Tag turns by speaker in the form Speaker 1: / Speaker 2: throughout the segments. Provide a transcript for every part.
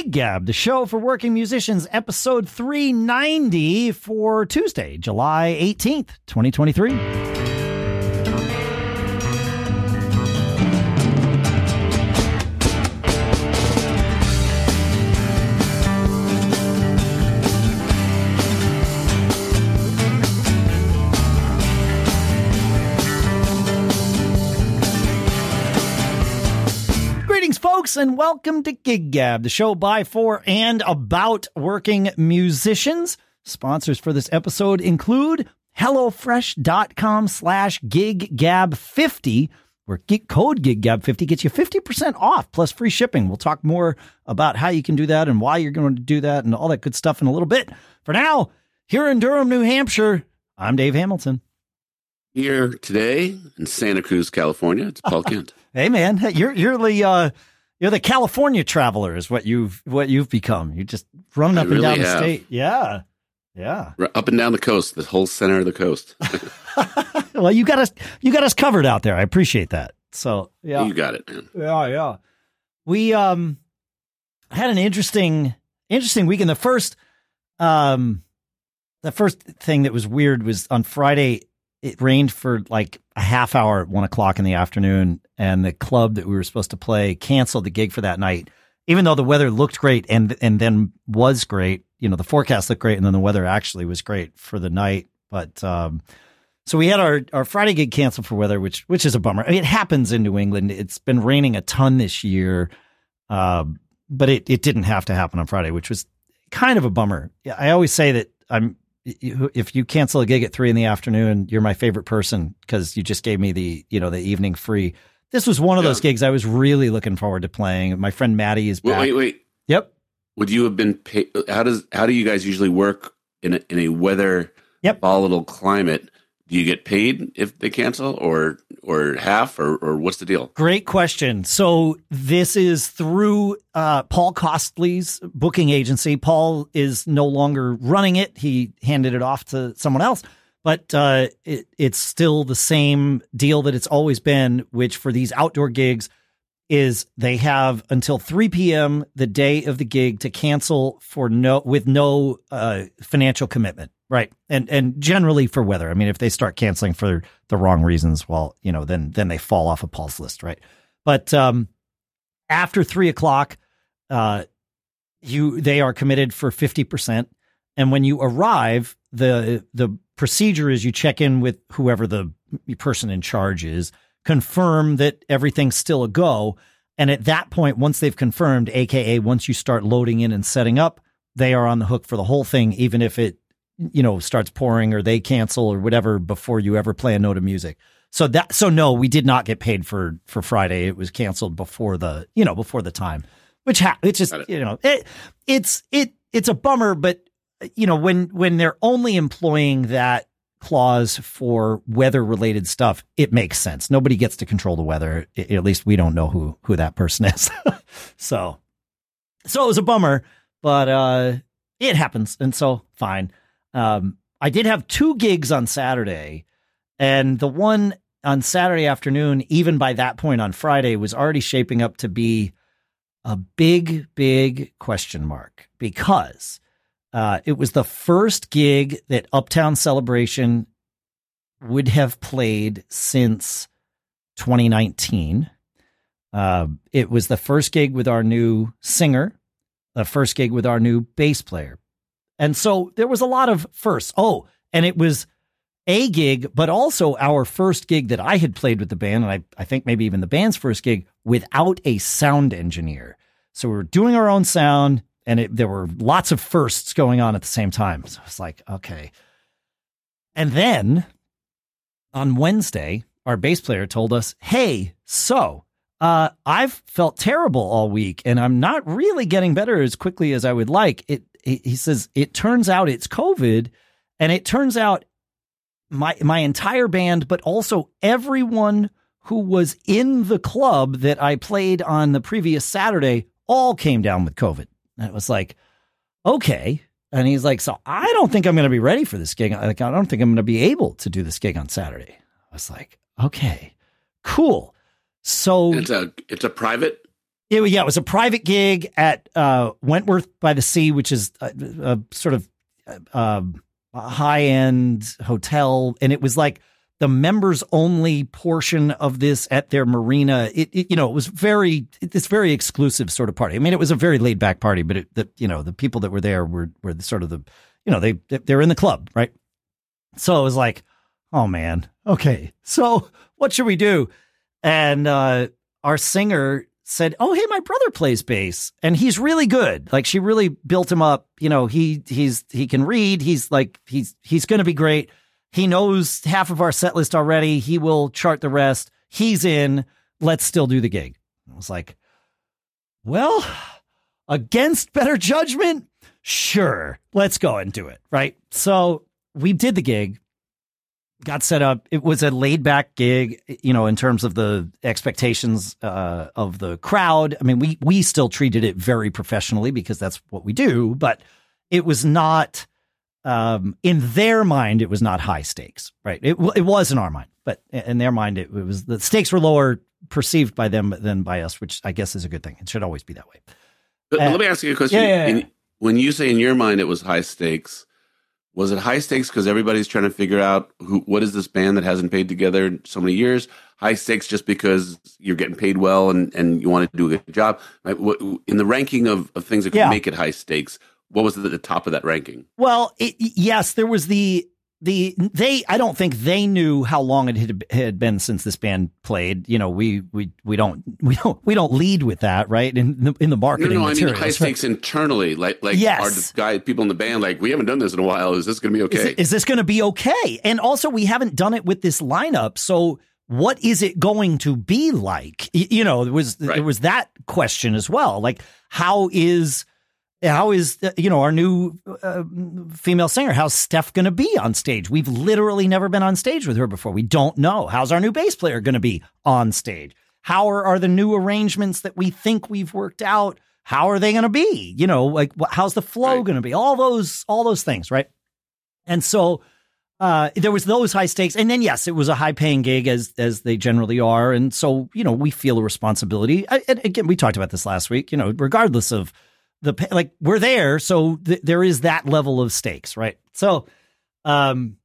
Speaker 1: Gig Gab, the show for working musicians, episode 390 for Tuesday, July 18th, 2023. Folks, and welcome to Gig Gab, the show by, for, and about working musicians. Sponsors for this episode include HelloFresh.com slash GigGab50, where get code GigGab50 gets you 50% off plus free shipping. We'll talk more about how you can do that and why you're going to do that and all that good stuff in a little bit. For now, here in Durham, New Hampshire, I'm Dave Hamilton.
Speaker 2: Here today in Santa Cruz, California, it's Paul Kent.
Speaker 1: Hey man, you're you're the uh, you're the California traveler, is what you've what you've become. You just running up and down have. the state. Yeah, yeah,
Speaker 2: up and down the coast, the whole center of the coast.
Speaker 1: well, you got us you got us covered out there. I appreciate that. So yeah,
Speaker 2: you got it, man.
Speaker 1: Yeah, yeah. We um had an interesting interesting weekend. The first um the first thing that was weird was on Friday it rained for like a half hour at one o'clock in the afternoon, and the club that we were supposed to play canceled the gig for that night. Even though the weather looked great and and then was great, you know, the forecast looked great, and then the weather actually was great for the night. But um, so we had our, our Friday gig canceled for weather, which which is a bummer. I mean, it happens in New England. It's been raining a ton this year, uh, but it it didn't have to happen on Friday, which was kind of a bummer. I always say that I'm if you cancel a gig at three in the afternoon, you're my favorite person because you just gave me the you know the evening free. This was one of yeah. those gigs I was really looking forward to playing. My friend Maddie is back.
Speaker 2: Wait, wait, wait.
Speaker 1: Yep.
Speaker 2: Would you have been paid? How does how do you guys usually work in a, in a weather yep. volatile climate? do you get paid if they cancel or or half or or what's the deal
Speaker 1: great question so this is through uh, paul costley's booking agency paul is no longer running it he handed it off to someone else but uh, it, it's still the same deal that it's always been which for these outdoor gigs is they have until 3 p.m. the day of the gig to cancel for no with no uh, financial commitment. Right. And and generally for weather. I mean, if they start canceling for the wrong reasons, well, you know, then then they fall off a Paul's list, right? But um, after three o'clock, uh, you they are committed for fifty percent. And when you arrive, the the procedure is you check in with whoever the person in charge is confirm that everything's still a go. And at that point, once they've confirmed, AKA once you start loading in and setting up, they are on the hook for the whole thing, even if it, you know, starts pouring or they cancel or whatever before you ever play a note of music. So that, so no, we did not get paid for, for Friday. It was canceled before the, you know, before the time, which ha- it's just, it. you know, it, it's, it, it's a bummer, but you know, when, when they're only employing that clause for weather related stuff, it makes sense. Nobody gets to control the weather. At least we don't know who who that person is. so so it was a bummer, but uh it happens and so fine. Um I did have two gigs on Saturday and the one on Saturday afternoon even by that point on Friday was already shaping up to be a big big question mark because uh, it was the first gig that Uptown Celebration would have played since 2019. Uh, it was the first gig with our new singer, the first gig with our new bass player. And so there was a lot of firsts. Oh, and it was a gig, but also our first gig that I had played with the band, and I, I think maybe even the band's first gig without a sound engineer. So we were doing our own sound and it, there were lots of firsts going on at the same time. So it's like, okay. And then on Wednesday, our bass player told us, "Hey, so uh, I've felt terrible all week, and I'm not really getting better as quickly as I would like." It, he says, "It turns out it's COVID, and it turns out my my entire band, but also everyone." Who was in the club that I played on the previous Saturday all came down with COVID. And it was like, okay. And he's like, so I don't think I'm going to be ready for this gig. Like, I don't think I'm going to be able to do this gig on Saturday. I was like, okay, cool. So
Speaker 2: it's a it's a private
Speaker 1: It, yeah, it was a private gig at uh, Wentworth by the Sea, which is a, a sort of uh, high end hotel, and it was like the members only portion of this at their marina. It, it, you know, it was very, it's very exclusive sort of party. I mean, it was a very laid back party, but it, the, you know, the people that were there were, were the sort of the, you know, they, they're in the club, right? So it was like, oh man, okay. So what should we do? And, uh, our singer said, "Oh, hey, my brother plays bass and he's really good. Like she really built him up. You know, he he's he can read. He's like he's he's going to be great. He knows half of our set list already. He will chart the rest. He's in. Let's still do the gig. I was like, well, against better judgment, sure, let's go and do it. Right. So we did the gig, got set up. It was a laid back gig, you know, in terms of the expectations uh, of the crowd. I mean, we we still treated it very professionally because that's what we do, but it was not um, in their mind, it was not high stakes, right? It, it was in our mind, but in their mind, it, it was the stakes were lower perceived by them than by us, which I guess is a good thing. It should always be that way.
Speaker 2: But, uh, let me ask you a question. Yeah, yeah, yeah. In, when you say in your mind it was high stakes, was it high stakes because everybody's trying to figure out who, what is this band that hasn't paid together in so many years? High stakes just because you're getting paid well and, and you want to do a good job. Right? In the ranking of, of things that could make it high stakes, what was at the top of that ranking?
Speaker 1: Well, it, yes, there was the the they I don't think they knew how long it had, had been since this band played. You know, we we we don't we don't we don't lead with that, right? In the, in the marketing.
Speaker 2: No, no, I mean high stakes right? internally, like like yes. are the guy people in the band like we haven't done this in a while. Is this going to be okay?
Speaker 1: Is, is this going to be okay? And also, we haven't done it with this lineup, so what is it going to be like? You know, there was right. there was that question as well. Like, how is how is you know our new uh, female singer how's steph going to be on stage? We've literally never been on stage with her before. We don't know. How's our new bass player going to be on stage? How are, are the new arrangements that we think we've worked out how are they going to be? You know like how's the flow right. going to be? All those all those things right? And so uh, there was those high stakes, and then yes, it was a high paying gig as as they generally are, and so you know we feel a responsibility. I, again, we talked about this last week. You know, regardless of the like we're there, so th- there is that level of stakes, right? So, um,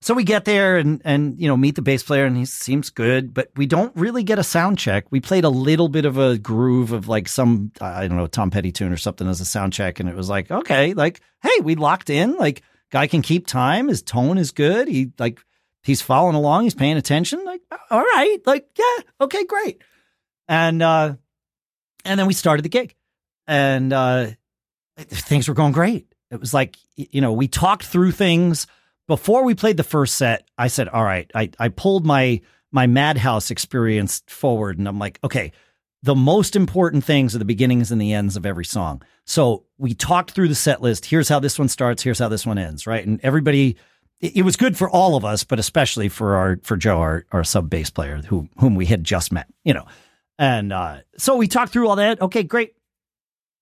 Speaker 1: so we get there and and you know meet the bass player and he seems good, but we don't really get a sound check. We played a little bit of a groove of like some I don't know Tom Petty tune or something as a sound check, and it was like okay, like hey, we locked in. Like guy can keep time. His tone is good. He like he's following along. He's paying attention. Like all right, like yeah, okay, great. And uh, and then we started the gig and uh, things were going great. It was like you know we talked through things before we played the first set. I said, "All right," I I pulled my my Madhouse experience forward, and I'm like, "Okay." The most important things are the beginnings and the ends of every song. So we talked through the set list. Here's how this one starts. Here's how this one ends. Right. And everybody, it, was good for all of us, but especially for our, for Joe, our, our sub bass player who, whom we had just met, you know. And uh, so we talked through all that. Okay, great.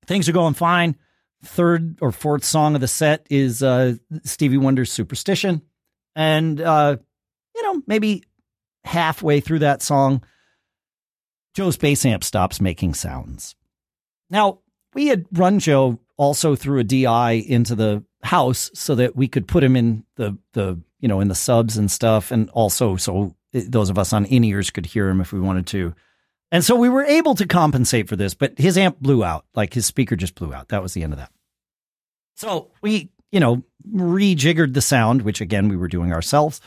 Speaker 1: Things are going fine. Third or fourth song of the set is uh, Stevie Wonder's Superstition. And, uh, you know, maybe halfway through that song, Joe's bass amp stops making sounds. Now, we had run Joe also through a DI into the house so that we could put him in the, the you know, in the subs and stuff. And also so those of us on in ears could hear him if we wanted to. And so we were able to compensate for this, but his amp blew out. Like his speaker just blew out. That was the end of that. So we, you know, rejiggered the sound, which again we were doing ourselves.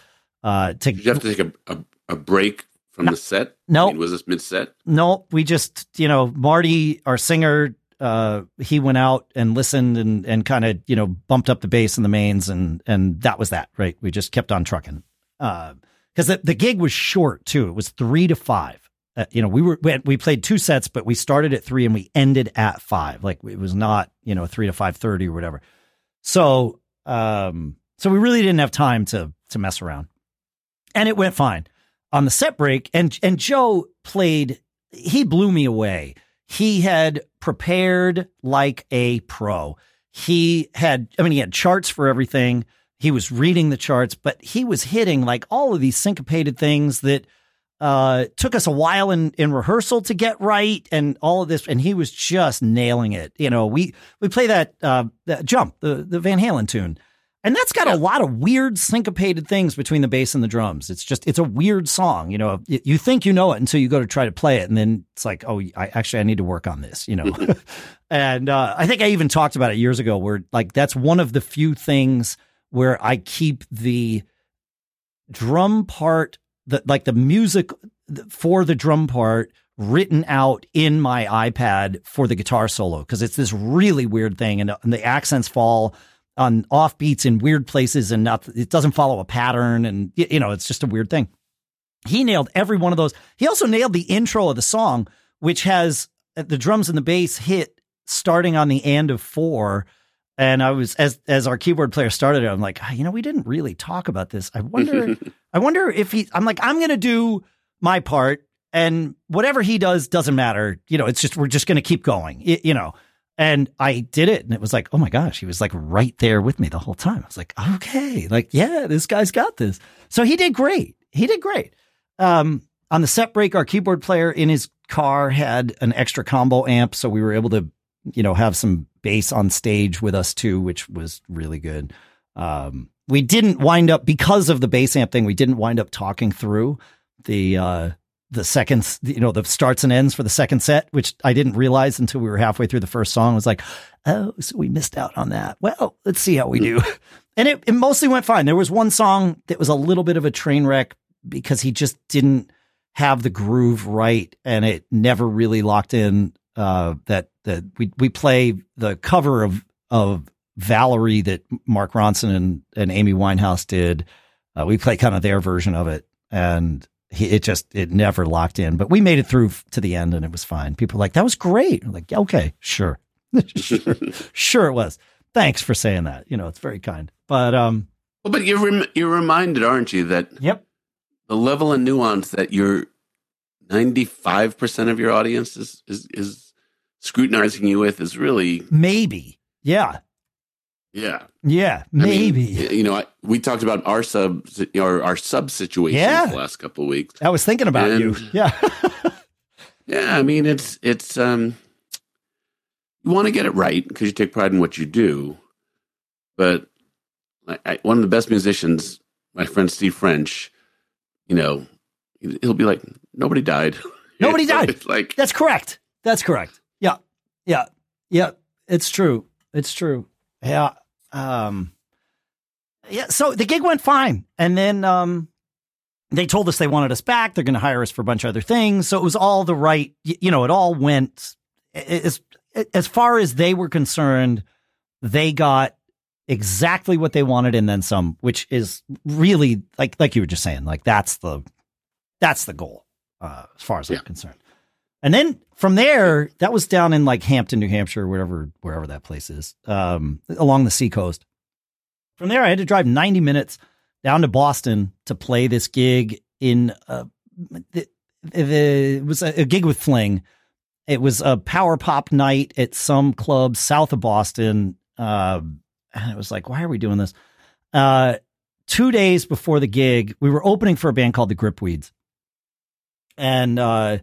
Speaker 1: Uh, to,
Speaker 2: Did you have to take a, a, a break from no, the set?
Speaker 1: No.
Speaker 2: I mean, was this mid set?
Speaker 1: No, we just, you know, Marty, our singer, uh, he went out and listened and, and kind of, you know, bumped up the bass and the mains and, and that was that, right? We just kept on trucking. Uh, cause the, the gig was short too. It was three to five uh, you know, we were we, we played two sets, but we started at three and we ended at five. Like it was not you know three to five thirty or whatever. So um, so we really didn't have time to to mess around, and it went fine on the set break. And and Joe played. He blew me away. He had prepared like a pro. He had, I mean, he had charts for everything. He was reading the charts, but he was hitting like all of these syncopated things that Uh, took us a while in, in rehearsal to get right and all of this. And he was just nailing it. You know, we, we play that, uh, that jump, the, the Van Halen tune. And that's got yeah. a lot of weird syncopated things between the bass and the drums. It's just, it's a weird song. You know, you think you know it until you go to try to play it. And then it's like, oh, I actually, I need to work on this, you know? and uh, I think I even talked about it years ago where like that's one of the few things where I keep the drum part, the, like the music for the drum part written out in my iPad for the guitar solo because it's this really weird thing and, and the accents fall on off beats in weird places and not, it doesn't follow a pattern. And, you know, it's just a weird thing. He nailed every one of those. He also nailed the intro of the song, which has uh, the drums and the bass hit starting on the end of four. And I was as as our keyboard player started it, I'm like, ah, you know, we didn't really talk about this. I wonder, I wonder if he. I'm like, I'm gonna do my part, and whatever he does doesn't matter. You know, it's just we're just gonna keep going. It, you know, and I did it, and it was like, oh my gosh, he was like right there with me the whole time. I was like, okay, like, yeah, this guy's got this. So he did great. He did great. Um, on the set break, our keyboard player in his car had an extra combo amp, so we were able to, you know, have some bass on stage with us too, which was really good. Um, we didn't wind up because of the bass amp thing. We didn't wind up talking through the uh, the seconds, you know, the starts and ends for the second set, which I didn't realize until we were halfway through the first song. I was like, oh, so we missed out on that. Well, let's see how we do. and it, it mostly went fine. There was one song that was a little bit of a train wreck because he just didn't have the groove right and it never really locked in. Uh, that that we we play the cover of of Valerie that Mark Ronson and, and Amy Winehouse did. Uh, we play kind of their version of it, and he, it just it never locked in. But we made it through to the end, and it was fine. People were like, "That was great." I'm like, "Okay, sure, sure, sure, it was." Thanks for saying that. You know, it's very kind. But um,
Speaker 2: well, but you're rem- you're reminded, aren't you, that
Speaker 1: yep,
Speaker 2: the level of nuance that you're ninety five percent of your audience is is is scrutinizing you with is really
Speaker 1: maybe yeah
Speaker 2: yeah.
Speaker 1: Yeah, maybe.
Speaker 2: I mean, you know, I, we talked about our sub our, our sub situation yeah. the last couple of weeks.
Speaker 1: I was thinking about and, you. Yeah.
Speaker 2: yeah, I mean, it's it's um you want to get it right because you take pride in what you do. But I, one of the best musicians, my friend Steve French, you know, he'll be like, nobody died.
Speaker 1: Nobody died. like that's correct. That's correct. Yeah, yeah, yeah. It's true. It's true. Yeah. Um, yeah, so the gig went fine, and then um, they told us they wanted us back. They're going to hire us for a bunch of other things. So it was all the right, you know, it all went as as far as they were concerned. They got exactly what they wanted and then some, which is really like like you were just saying, like that's the that's the goal uh, as far as yeah. I'm concerned. And then from there, that was down in like Hampton, New Hampshire, wherever wherever that place is, um, along the seacoast. From there, I had to drive 90 minutes down to Boston to play this gig in uh, the, the, it was a, a, gig with Fling. It was a power pop night at some club south of Boston. Uh, and it was like, why are we doing this? Uh, two days before the gig, we were opening for a band called the Gripweeds. And uh,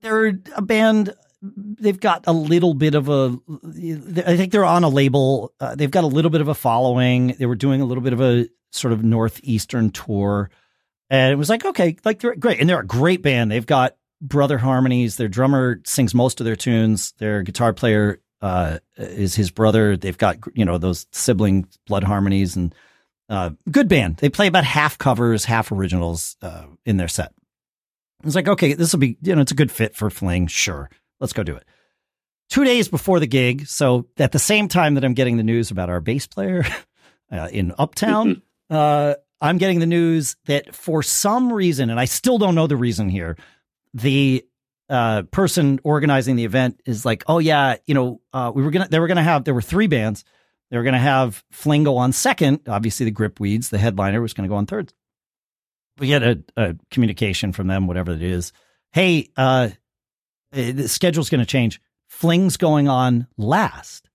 Speaker 1: they're a band. They've got a little bit of a. I think they're on a label. Uh, they've got a little bit of a following. They were doing a little bit of a sort of northeastern tour, and it was like okay, like they're great, and they're a great band. They've got brother harmonies. Their drummer sings most of their tunes. Their guitar player uh, is his brother. They've got you know those sibling blood harmonies and uh, good band. They play about half covers, half originals uh, in their set. I was like, okay, this will be, you know, it's a good fit for Fling. Sure. Let's go do it. Two days before the gig. So at the same time that I'm getting the news about our bass player uh, in Uptown, uh, I'm getting the news that for some reason, and I still don't know the reason here, the uh, person organizing the event is like, oh yeah, you know, uh, we were gonna, they were gonna have, there were three bands. They were gonna have Fling go on second. Obviously, the Grip Weeds, the headliner, was gonna go on third we get a, a communication from them, whatever it is. Hey, uh, eh, the schedule's going to change. Fling's going on last.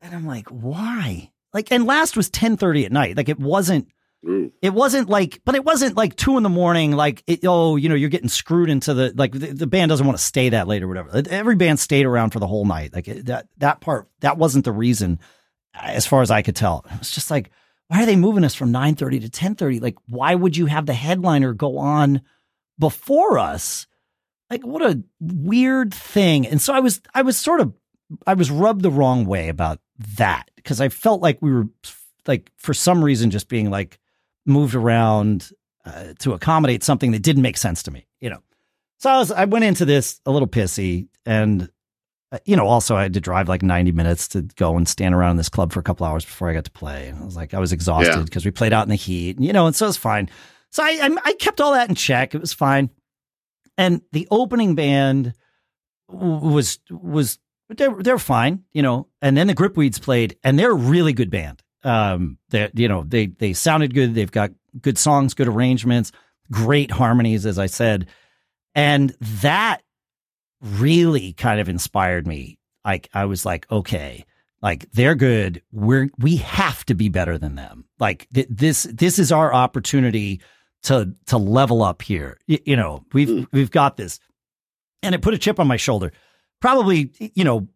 Speaker 1: And I'm like, why? Like, and last was 1030 at night. Like it wasn't Ooh. It wasn't like, but it wasn't like two in the morning. Like, it, oh, you know, you're getting screwed into the like the, the, band doesn't want to stay that late or whatever. Every band stayed around for the whole night. Like that that part that wasn't the reason, as far as I could tell. It was just like, why are they moving us from nine thirty to ten thirty? Like, why would you have the headliner go on before us? Like, what a weird thing. And so I was I was sort of I was rubbed the wrong way about that because I felt like we were like for some reason just being like moved around uh, to accommodate something that didn't make sense to me, you know. So I was I went into this a little pissy and you know, also I had to drive like 90 minutes to go and stand around in this club for a couple hours before I got to play. And I was like, I was exhausted because yeah. we played out in the heat, you know, and so it was fine. So I, I, I kept all that in check. It was fine. And the opening band was was they're they're fine, you know. And then the Gripweeds played, and they're a really good band. Um, they you know they they sounded good. They've got good songs, good arrangements, great harmonies, as I said, and that really kind of inspired me. Like I was like, okay, like they're good. We're we have to be better than them. Like th- this this is our opportunity to to level up here. Y- you know, we've mm. we've got this, and it put a chip on my shoulder probably, you know,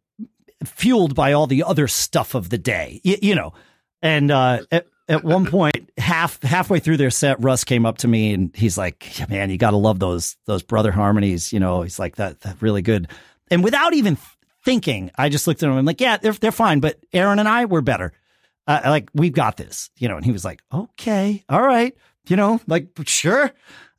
Speaker 1: fueled by all the other stuff of the day, you, you know. And uh, at, at one point, half halfway through their set, Russ came up to me and he's like, "Man, you got to love those those brother harmonies." You know, he's like that that really good. And without even thinking, I just looked at him and I'm like, "Yeah, they're they're fine, but Aaron and I, we're better. Uh, like we've got this." You know, and he was like, "Okay, all right." You know, like sure.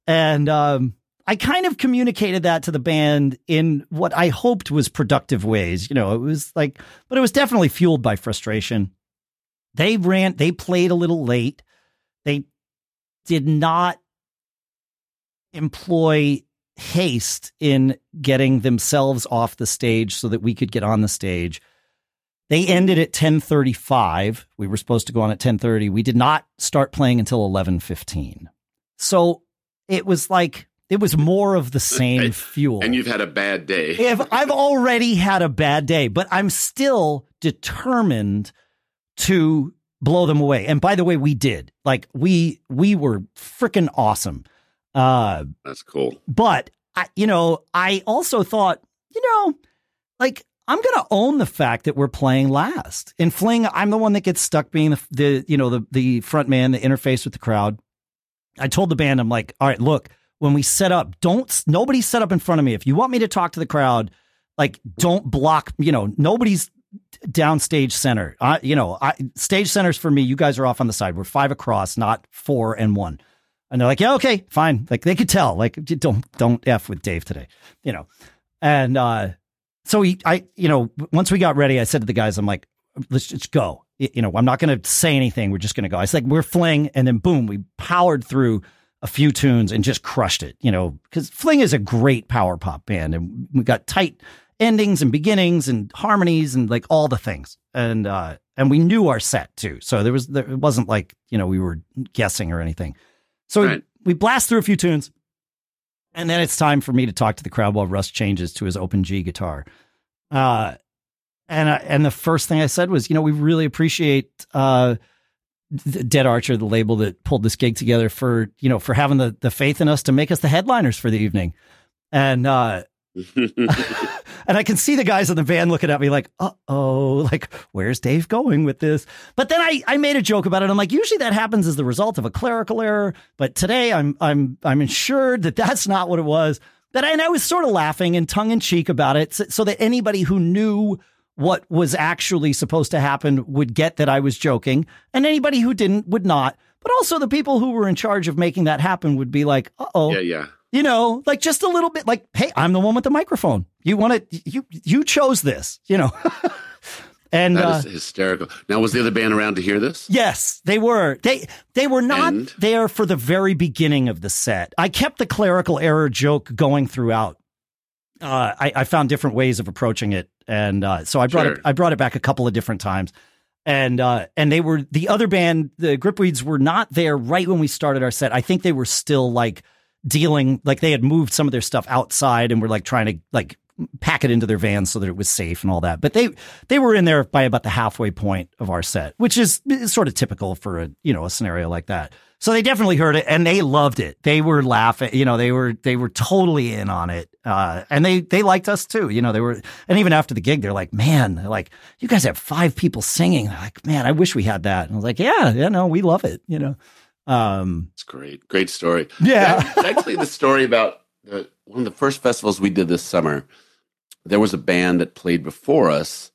Speaker 1: And um, I kind of communicated that to the band in what I hoped was productive ways. You know, it was like, but it was definitely fueled by frustration. They ran, they played a little late. They did not employ haste in getting themselves off the stage so that we could get on the stage. They ended at 10:35. We were supposed to go on at 10:30. We did not start playing until 11:15. So it was like it was more of the same fuel.
Speaker 2: And you've had a bad day.
Speaker 1: if I've already had a bad day, but I'm still determined to blow them away. And by the way, we did. Like we we were freaking awesome. Uh
Speaker 2: That's cool.
Speaker 1: But I you know, I also thought, you know, like I'm going to own the fact that we're playing last. In Fling, I'm the one that gets stuck being the, the you know, the the front man, the interface with the crowd. I told the band I'm like, "All right, look, when we set up, don't nobody set up in front of me. If you want me to talk to the crowd, like don't block. You know, nobody's downstage center. I, you know, I, stage centers for me. You guys are off on the side. We're five across, not four and one. And they're like, yeah, okay, fine. Like they could tell. Like don't don't f with Dave today. You know, and uh, so he, I, you know, once we got ready, I said to the guys, I'm like, let's just go. You know, I'm not going to say anything. We're just going to go. I was like, we're fling, and then boom, we powered through a few tunes and just crushed it, you know, because Fling is a great power pop band and we got tight endings and beginnings and harmonies and like all the things. And, uh, and we knew our set too. So there was, there, it wasn't like, you know, we were guessing or anything. So right. we, we blast through a few tunes and then it's time for me to talk to the crowd while Russ changes to his open G guitar. Uh, and, uh, and the first thing I said was, you know, we really appreciate, uh, Dead Archer, the label that pulled this gig together for, you know, for having the, the faith in us to make us the headliners for the evening. And, uh, and I can see the guys in the van looking at me like, uh oh, like, where's Dave going with this? But then I, I made a joke about it. I'm like, usually that happens as the result of a clerical error. But today I'm, I'm, I'm assured that that's not what it was. That I, and I was sort of laughing and tongue in cheek about it so, so that anybody who knew what was actually supposed to happen would get that I was joking, and anybody who didn't would not. But also the people who were in charge of making that happen would be like, "Uh oh,
Speaker 2: yeah, yeah."
Speaker 1: You know, like just a little bit like, "Hey, I'm the one with the microphone. You want to you you chose this." You know.
Speaker 2: And that is uh, hysterical. Now, was the other band around to hear this?
Speaker 1: Yes, they were. They they were not and? there for the very beginning of the set. I kept the clerical error joke going throughout. Uh, I, I, found different ways of approaching it and uh, so I brought sure. it. I brought it back a couple of different times, and uh, and they were the other band. The Gripweeds were not there right when we started our set. I think they were still like dealing like they had moved some of their stuff outside and were like trying to like pack it into their van so that it was safe and all that. But they they were in there by about the halfway point of our set, which is, is sort of typical for a you know a scenario like that. So they definitely heard it and they loved it. They were laughing, you know, they were they were totally in on it. Uh, and they they liked us too. You know, they were and even after the gig, they're like, man, they're like, you guys have five people singing. They're like, man, I wish we had that. And I was like, yeah, yeah, no, we love it. You know,
Speaker 2: um, it's great, great story.
Speaker 1: Yeah,
Speaker 2: actually, the story about the, one of the first festivals we did this summer. There was a band that played before us.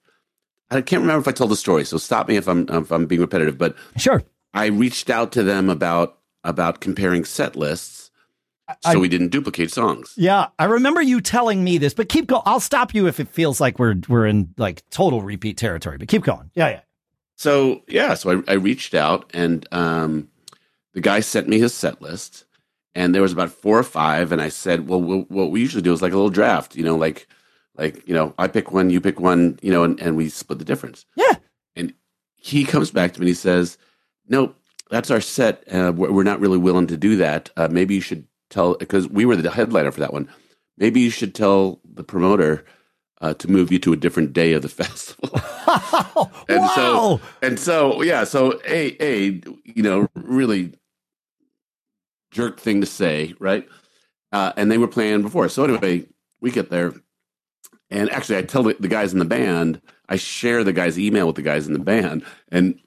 Speaker 2: I can't remember if I told the story, so stop me if I'm if I'm being repetitive. But
Speaker 1: sure,
Speaker 2: I reached out to them about about comparing set lists so we didn't duplicate songs.
Speaker 1: Yeah, I remember you telling me this, but keep going. I'll stop you if it feels like we're we're in like total repeat territory. But keep going. Yeah, yeah.
Speaker 2: So yeah, so I, I reached out and um, the guy sent me his set list, and there was about four or five, and I said, well, we'll what we usually do is like a little draft, you know, like like you know, I pick one, you pick one, you know, and, and we split the difference.
Speaker 1: Yeah.
Speaker 2: And he comes back to me and he says, nope, that's our set. Uh, we're, not really willing to do that. Uh, maybe you should tell, because we were the headliner for that one. Maybe you should tell the promoter uh, to move you to a different day of the festival.
Speaker 1: and wow.
Speaker 2: so, and so, yeah. So, a, a, you know, really jerk thing to say, right? Uh, and they were playing before. So anyway, we get there, and actually, I tell the, the guys in the band, I share the guy's email with the guys in the band, and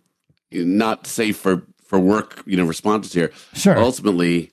Speaker 2: not safe for for work, you know, responses here.
Speaker 1: Sure.
Speaker 2: Ultimately,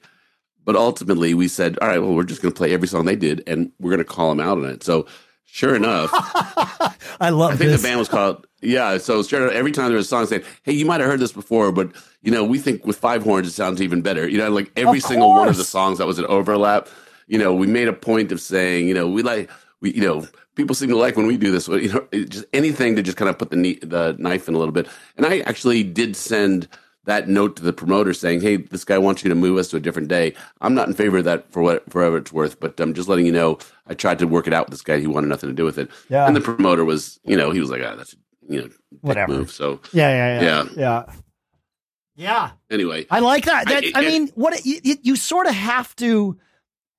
Speaker 2: but ultimately, we said, all right, well, we're just going to play every song they did, and we're going to call them out on it. So, sure enough,
Speaker 1: I love.
Speaker 2: I think
Speaker 1: this.
Speaker 2: the band was called. Yeah. So sure enough, every time there was a song saying, "Hey, you might have heard this before, but you know, we think with five horns it sounds even better." You know, like every single one of the songs that was an overlap. You know, we made a point of saying, you know, we like we, you know, people seem to like when we do this. You know, just anything to just kind of put the the knife in a little bit. And I actually did send that note to the promoter saying, "Hey, this guy wants you to move us to a different day." I'm not in favor of that for what forever it's worth, but I'm just letting you know. I tried to work it out with this guy. He wanted nothing to do with it.
Speaker 1: Yeah.
Speaker 2: And the promoter was, you know, he was like, "Ah, that's you know,
Speaker 1: whatever."
Speaker 2: Move. So
Speaker 1: yeah, yeah, yeah, yeah, yeah. Yeah.
Speaker 2: Anyway,
Speaker 1: I like that. that I, I mean, what you, you sort of have to.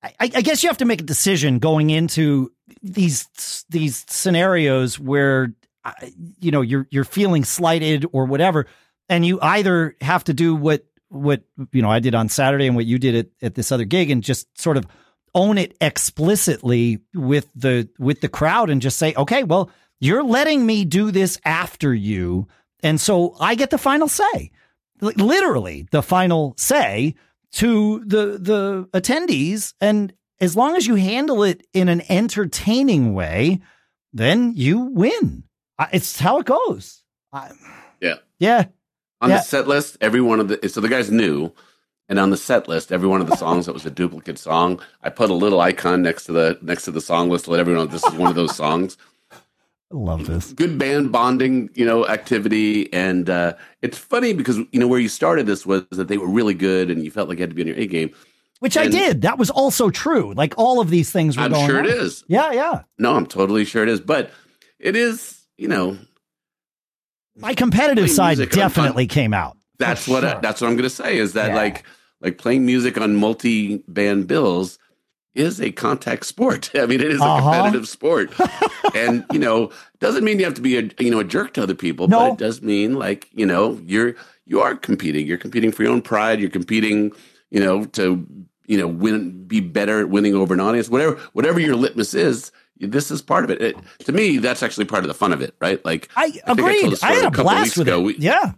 Speaker 1: I, I, guess you have to make a decision going into these these scenarios where uh, you know you're you're feeling slighted or whatever, and you either have to do what what you know I did on Saturday and what you did at, at this other gig, and just sort of own it explicitly with the with the crowd and just say, okay, well, you're letting me do this after you, and so I get the final say, literally the final say to the the attendees and as long as you handle it in an entertaining way, then you win. It's how it goes. I,
Speaker 2: yeah.
Speaker 1: Yeah.
Speaker 2: On
Speaker 1: yeah.
Speaker 2: the set list, every one of the so the guys knew, and on the set list, every one of the songs that was a duplicate song, I put a little icon next to the next to the song list to let everyone know this is one of those songs.
Speaker 1: I love this.
Speaker 2: Good band bonding, you know, activity, and uh, it's funny because you know where you started this was that they were really good, and you felt like you had to be on your A game.
Speaker 1: Which and I did. That was also true. Like all of these things were
Speaker 2: I'm
Speaker 1: going
Speaker 2: sure
Speaker 1: on.
Speaker 2: it is.
Speaker 1: Yeah, yeah.
Speaker 2: No, I'm totally sure it is. But it is, you know,
Speaker 1: my competitive side definitely came out.
Speaker 2: That's what sure. I, that's what I'm going to say is that yeah. like like playing music on multi-band bills is a contact sport. I mean, it is a uh-huh. competitive sport, and you know, doesn't mean you have to be a you know a jerk to other people, no. but it does mean like you know you're you are competing. You're competing for your own pride. You're competing, you know, to you know, win, be better at winning over an audience, whatever, whatever your litmus is. This is part of it. it to me, that's actually part of the fun of it, right? Like,
Speaker 1: I, I agreed. I, I had a, a blast with ago. it. We,
Speaker 2: yeah,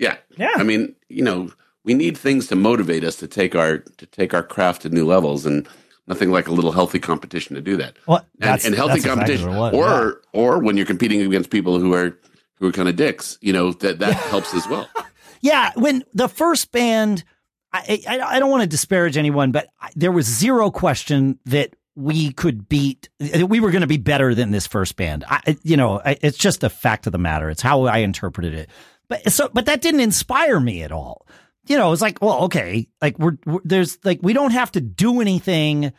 Speaker 1: yeah,
Speaker 2: yeah. I mean, you know, we need things to motivate us to take our to take our craft to new levels, and nothing like a little healthy competition to do that.
Speaker 1: Well,
Speaker 2: and, and healthy competition, exactly or yeah. or when you're competing against people who are who are kind of dicks, you know, that that helps as well.
Speaker 1: yeah, when the first band I, I, I don't want to disparage anyone, but there was zero question that we could beat. that We were going to be better than this first band. I, you know, I, it's just a fact of the matter. It's how I interpreted it. But so, but that didn't inspire me at all. You know, it's like, well, okay, like we're, we're there's like we don't have to do anything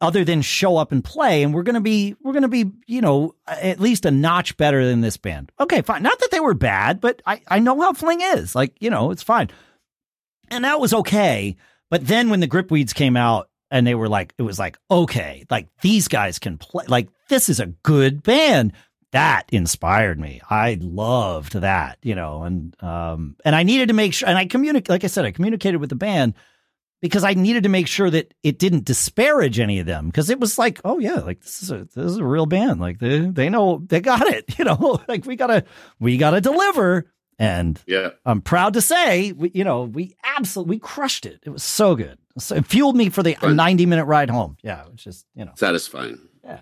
Speaker 1: other than show up and play, and we're gonna be we're gonna be you know at least a notch better than this band. Okay, fine. Not that they were bad, but I I know how Fling is. Like you know, it's fine and that was okay. But then when the gripweeds came out and they were like, it was like, okay, like these guys can play, like this is a good band. That inspired me. I loved that, you know, and um and I needed to make sure and I communicate like I said, I communicated with the band because I needed to make sure that it didn't disparage any of them because it was like, oh yeah, like this is a this is a real band. Like they they know they got it, you know. Like we gotta we gotta deliver. And
Speaker 2: yeah,
Speaker 1: I'm proud to say, we, you know, we absolutely we crushed it. It was so good. So it fueled me for the Fun. 90 minute ride home. Yeah, was just you know
Speaker 2: satisfying. Yeah.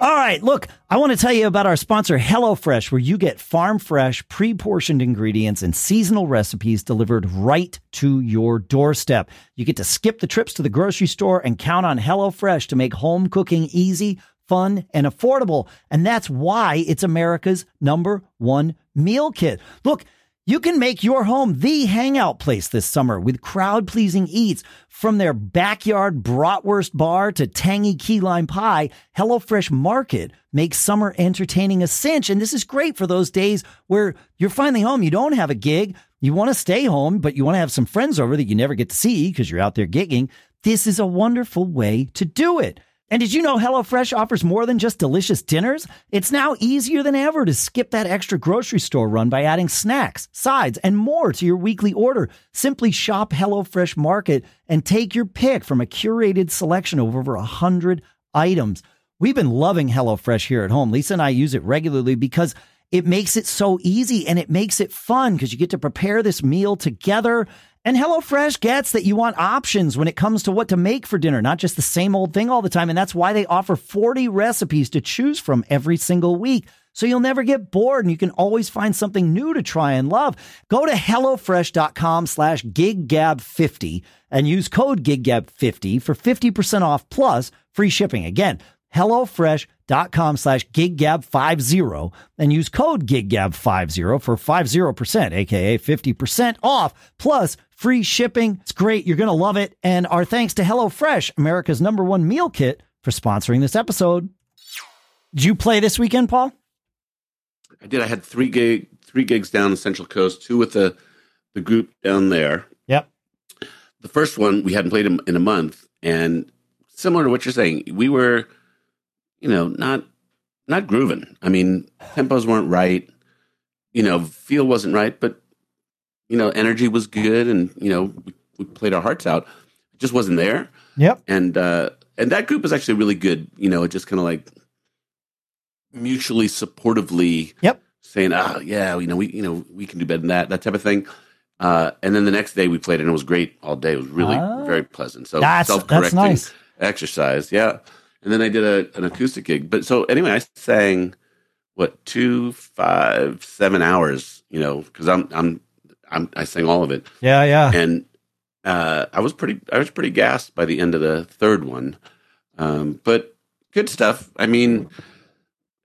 Speaker 1: All right, look, I want to tell you about our sponsor, HelloFresh, where you get farm fresh, pre portioned ingredients and seasonal recipes delivered right to your doorstep. You get to skip the trips to the grocery store and count on HelloFresh to make home cooking easy, fun, and affordable. And that's why it's America's number one meal kit. Look, you can make your home the hangout place this summer with crowd pleasing eats from their backyard bratwurst bar to tangy key lime pie. HelloFresh Market makes summer entertaining a cinch. And this is great for those days where you're finally home. You don't have a gig. You want to stay home, but you want to have some friends over that you never get to see because you're out there gigging. This is a wonderful way to do it. And did you know HelloFresh offers more than just delicious dinners? It's now easier than ever to skip that extra grocery store run by adding snacks, sides, and more to your weekly order. Simply shop HelloFresh Market and take your pick from a curated selection of over 100 items. We've been loving HelloFresh here at home. Lisa and I use it regularly because it makes it so easy and it makes it fun because you get to prepare this meal together and HelloFresh gets that you want options when it comes to what to make for dinner, not just the same old thing all the time. And that's why they offer 40 recipes to choose from every single week. So you'll never get bored and you can always find something new to try and love. Go to HelloFresh.com slash GigGab50 and use code GigGab50 for 50% off plus free shipping. Again, HelloFresh.com slash GigGab50 and use code GigGab50 for 50%, aka 50% off plus free shipping. It's great. You're going to love it. And our thanks to HelloFresh, America's number one meal kit, for sponsoring this episode. Did you play this weekend, Paul?
Speaker 2: I did. I had three gig, three gigs down the Central Coast, two with the the group down there.
Speaker 1: Yep.
Speaker 2: The first one we hadn't played in a month, and similar to what you're saying, we were, you know, not not grooving. I mean, tempos weren't right. You know, feel wasn't right, but you know, energy was good, and you know, we, we played our hearts out. It just wasn't there.
Speaker 1: Yep.
Speaker 2: And uh, and that group was actually really good. You know, it just kind of like mutually supportively.
Speaker 1: Yep.
Speaker 2: Saying, "Oh yeah, you know, we you know we can do better than that," that type of thing. Uh, and then the next day we played, and it was great all day. It was really uh, very pleasant. So self-correcting nice. exercise, yeah. And then I did a, an acoustic gig. But so anyway, I sang what two, five, seven hours. You know, because I'm I'm I'm, I sang all of it.
Speaker 1: Yeah, yeah.
Speaker 2: And uh, I was pretty I was pretty gassed by the end of the third one. Um, but good stuff. I mean,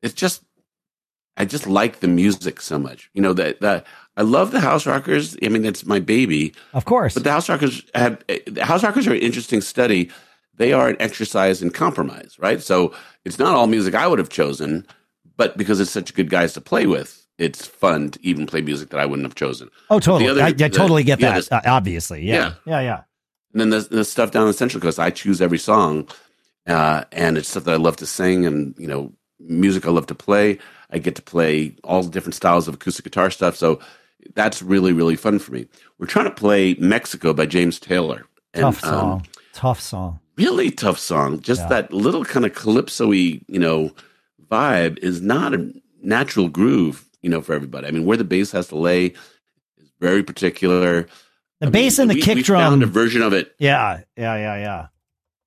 Speaker 2: it's just I just like the music so much. You know that that I love the House Rockers. I mean, it's my baby,
Speaker 1: of course.
Speaker 2: But the House Rockers have the House Rockers are an interesting study. They are an exercise in compromise, right? So it's not all music I would have chosen, but because it's such good guys to play with, it's fun to even play music that I wouldn't have chosen.
Speaker 1: Oh, totally. Other, I, I the, totally get that. uh, obviously, yeah. yeah, yeah, yeah.
Speaker 2: And then the, the stuff down the Central Coast, I choose every song, uh, and it's stuff that I love to sing, and you know, music I love to play. I get to play all the different styles of acoustic guitar stuff, so that's really really fun for me. We're trying to play Mexico by James Taylor.
Speaker 1: And, tough song. Um, tough song.
Speaker 2: Really tough song. Just yeah. that little kind of calypso-y, you know, vibe is not a natural groove you know, for everybody. I mean, where the bass has to lay is very particular.
Speaker 1: The I bass mean, and the we, kick we drum.
Speaker 2: Found a version of it.
Speaker 1: Yeah, yeah, yeah, yeah.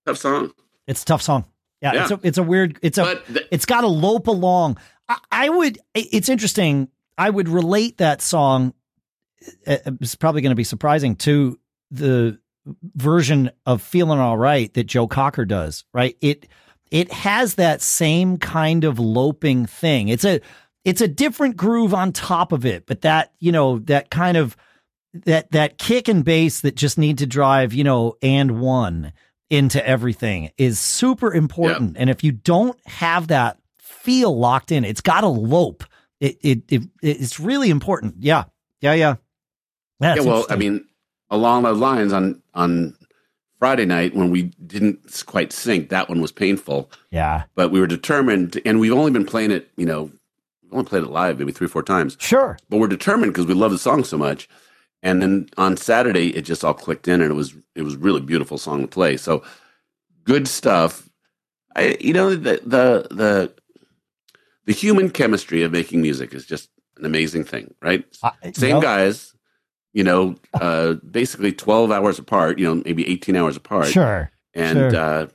Speaker 2: Tough song.
Speaker 1: It's a tough song. Yeah, yeah. It's, a, it's a weird. It's a. The, it's got a lope along. I, I would. It's interesting. I would relate that song. Uh, it's probably going to be surprising to the version of "Feeling All Right" that Joe Cocker does. Right. It it has that same kind of loping thing. It's a it's a different groove on top of it, but that, you know, that kind of that that kick and bass that just need to drive, you know, and one into everything is super important. Yep. And if you don't have that feel locked in, it's got to lope. It, it it it's really important. Yeah. Yeah, yeah.
Speaker 2: That's yeah, well, I mean, along those lines on on Friday night when we didn't quite sync. That one was painful.
Speaker 1: Yeah.
Speaker 2: But we were determined, and we've only been playing it, you know, we've only played it live maybe three, or four times.
Speaker 1: Sure.
Speaker 2: But we're determined because we love the song so much. And then on Saturday, it just all clicked in, and it was it was really beautiful song to play. So good stuff. I, you know, the the the the human chemistry of making music is just an amazing thing, right? Uh, Same guys, you know, uh, basically 12 hours apart, you know, maybe 18 hours apart.
Speaker 1: Sure.
Speaker 2: And
Speaker 1: sure.
Speaker 2: Uh,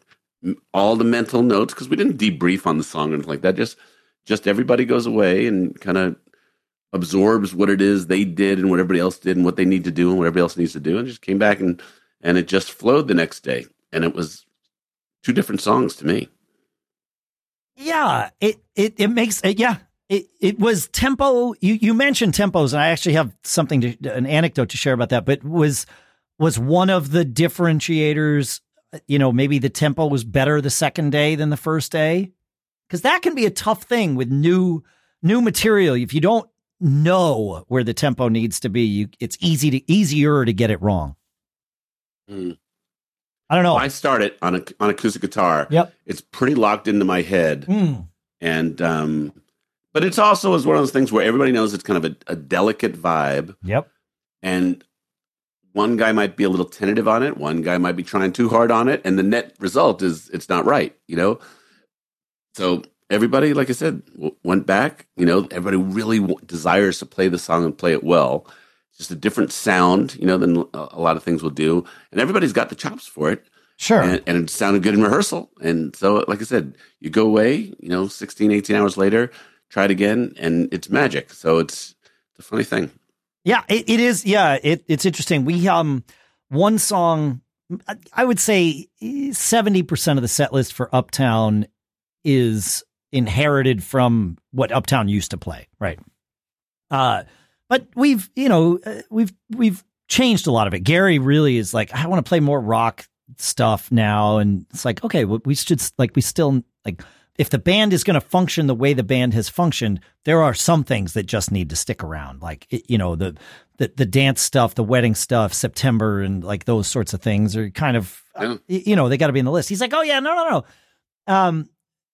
Speaker 2: all the mental notes, because we didn't debrief on the song or anything like that. Just, just everybody goes away and kind of absorbs what it is they did and what everybody else did and what they need to do and what everybody else needs to do. And just came back and, and it just flowed the next day. And it was two different songs to me.
Speaker 1: Yeah, it, it, it makes, it, yeah, it, it was tempo. You, you mentioned tempos, and I actually have something to an anecdote to share about that. But was was one of the differentiators? You know, maybe the tempo was better the second day than the first day, because that can be a tough thing with new new material. If you don't know where the tempo needs to be, you, it's easy to easier to get it wrong.
Speaker 2: Mm.
Speaker 1: I don't know.
Speaker 2: I start it on a on acoustic guitar.
Speaker 1: Yep,
Speaker 2: it's pretty locked into my head,
Speaker 1: mm.
Speaker 2: and um, but it's also is one of those things where everybody knows it's kind of a, a delicate vibe.
Speaker 1: Yep.
Speaker 2: And one guy might be a little tentative on it. One guy might be trying too hard on it, and the net result is it's not right. You know. So everybody, like I said, w- went back. You know, everybody really w- desires to play the song and play it well. It's just a different sound, you know, than a lot of things will do, and everybody's got the chops for it.
Speaker 1: Sure.
Speaker 2: And, and, it sounded good in rehearsal. And so, like I said, you go away, you know, 16, 18 hours later, try it again, and it's magic. So it's, it's a funny thing.
Speaker 1: Yeah, it, it is. Yeah, it, it's interesting. We um one song, I would say seventy percent of the set list for Uptown is inherited from what Uptown used to play, right? Uh, but we've you know uh, we've we've changed a lot of it. Gary really is like, I want to play more rock stuff now, and it's like, okay, we should like we still like if the band is going to function the way the band has functioned, there are some things that just need to stick around, like you know the the the dance stuff, the wedding stuff, September, and like those sorts of things are kind of yeah. you know they got to be in the list. He's like, oh yeah, no no no, um,